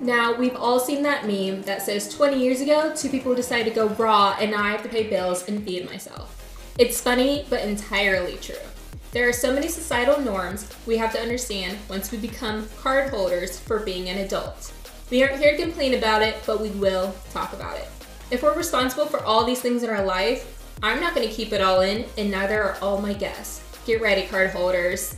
Now, we've all seen that meme that says 20 years ago, two people decided to go raw and now I have to pay bills and feed myself. It's funny, but entirely true. There are so many societal norms we have to understand once we become card holders for being an adult. We aren't here to complain about it, but we will talk about it. If we're responsible for all these things in our life, I'm not going to keep it all in, and neither are all my guests. Get ready, card holders.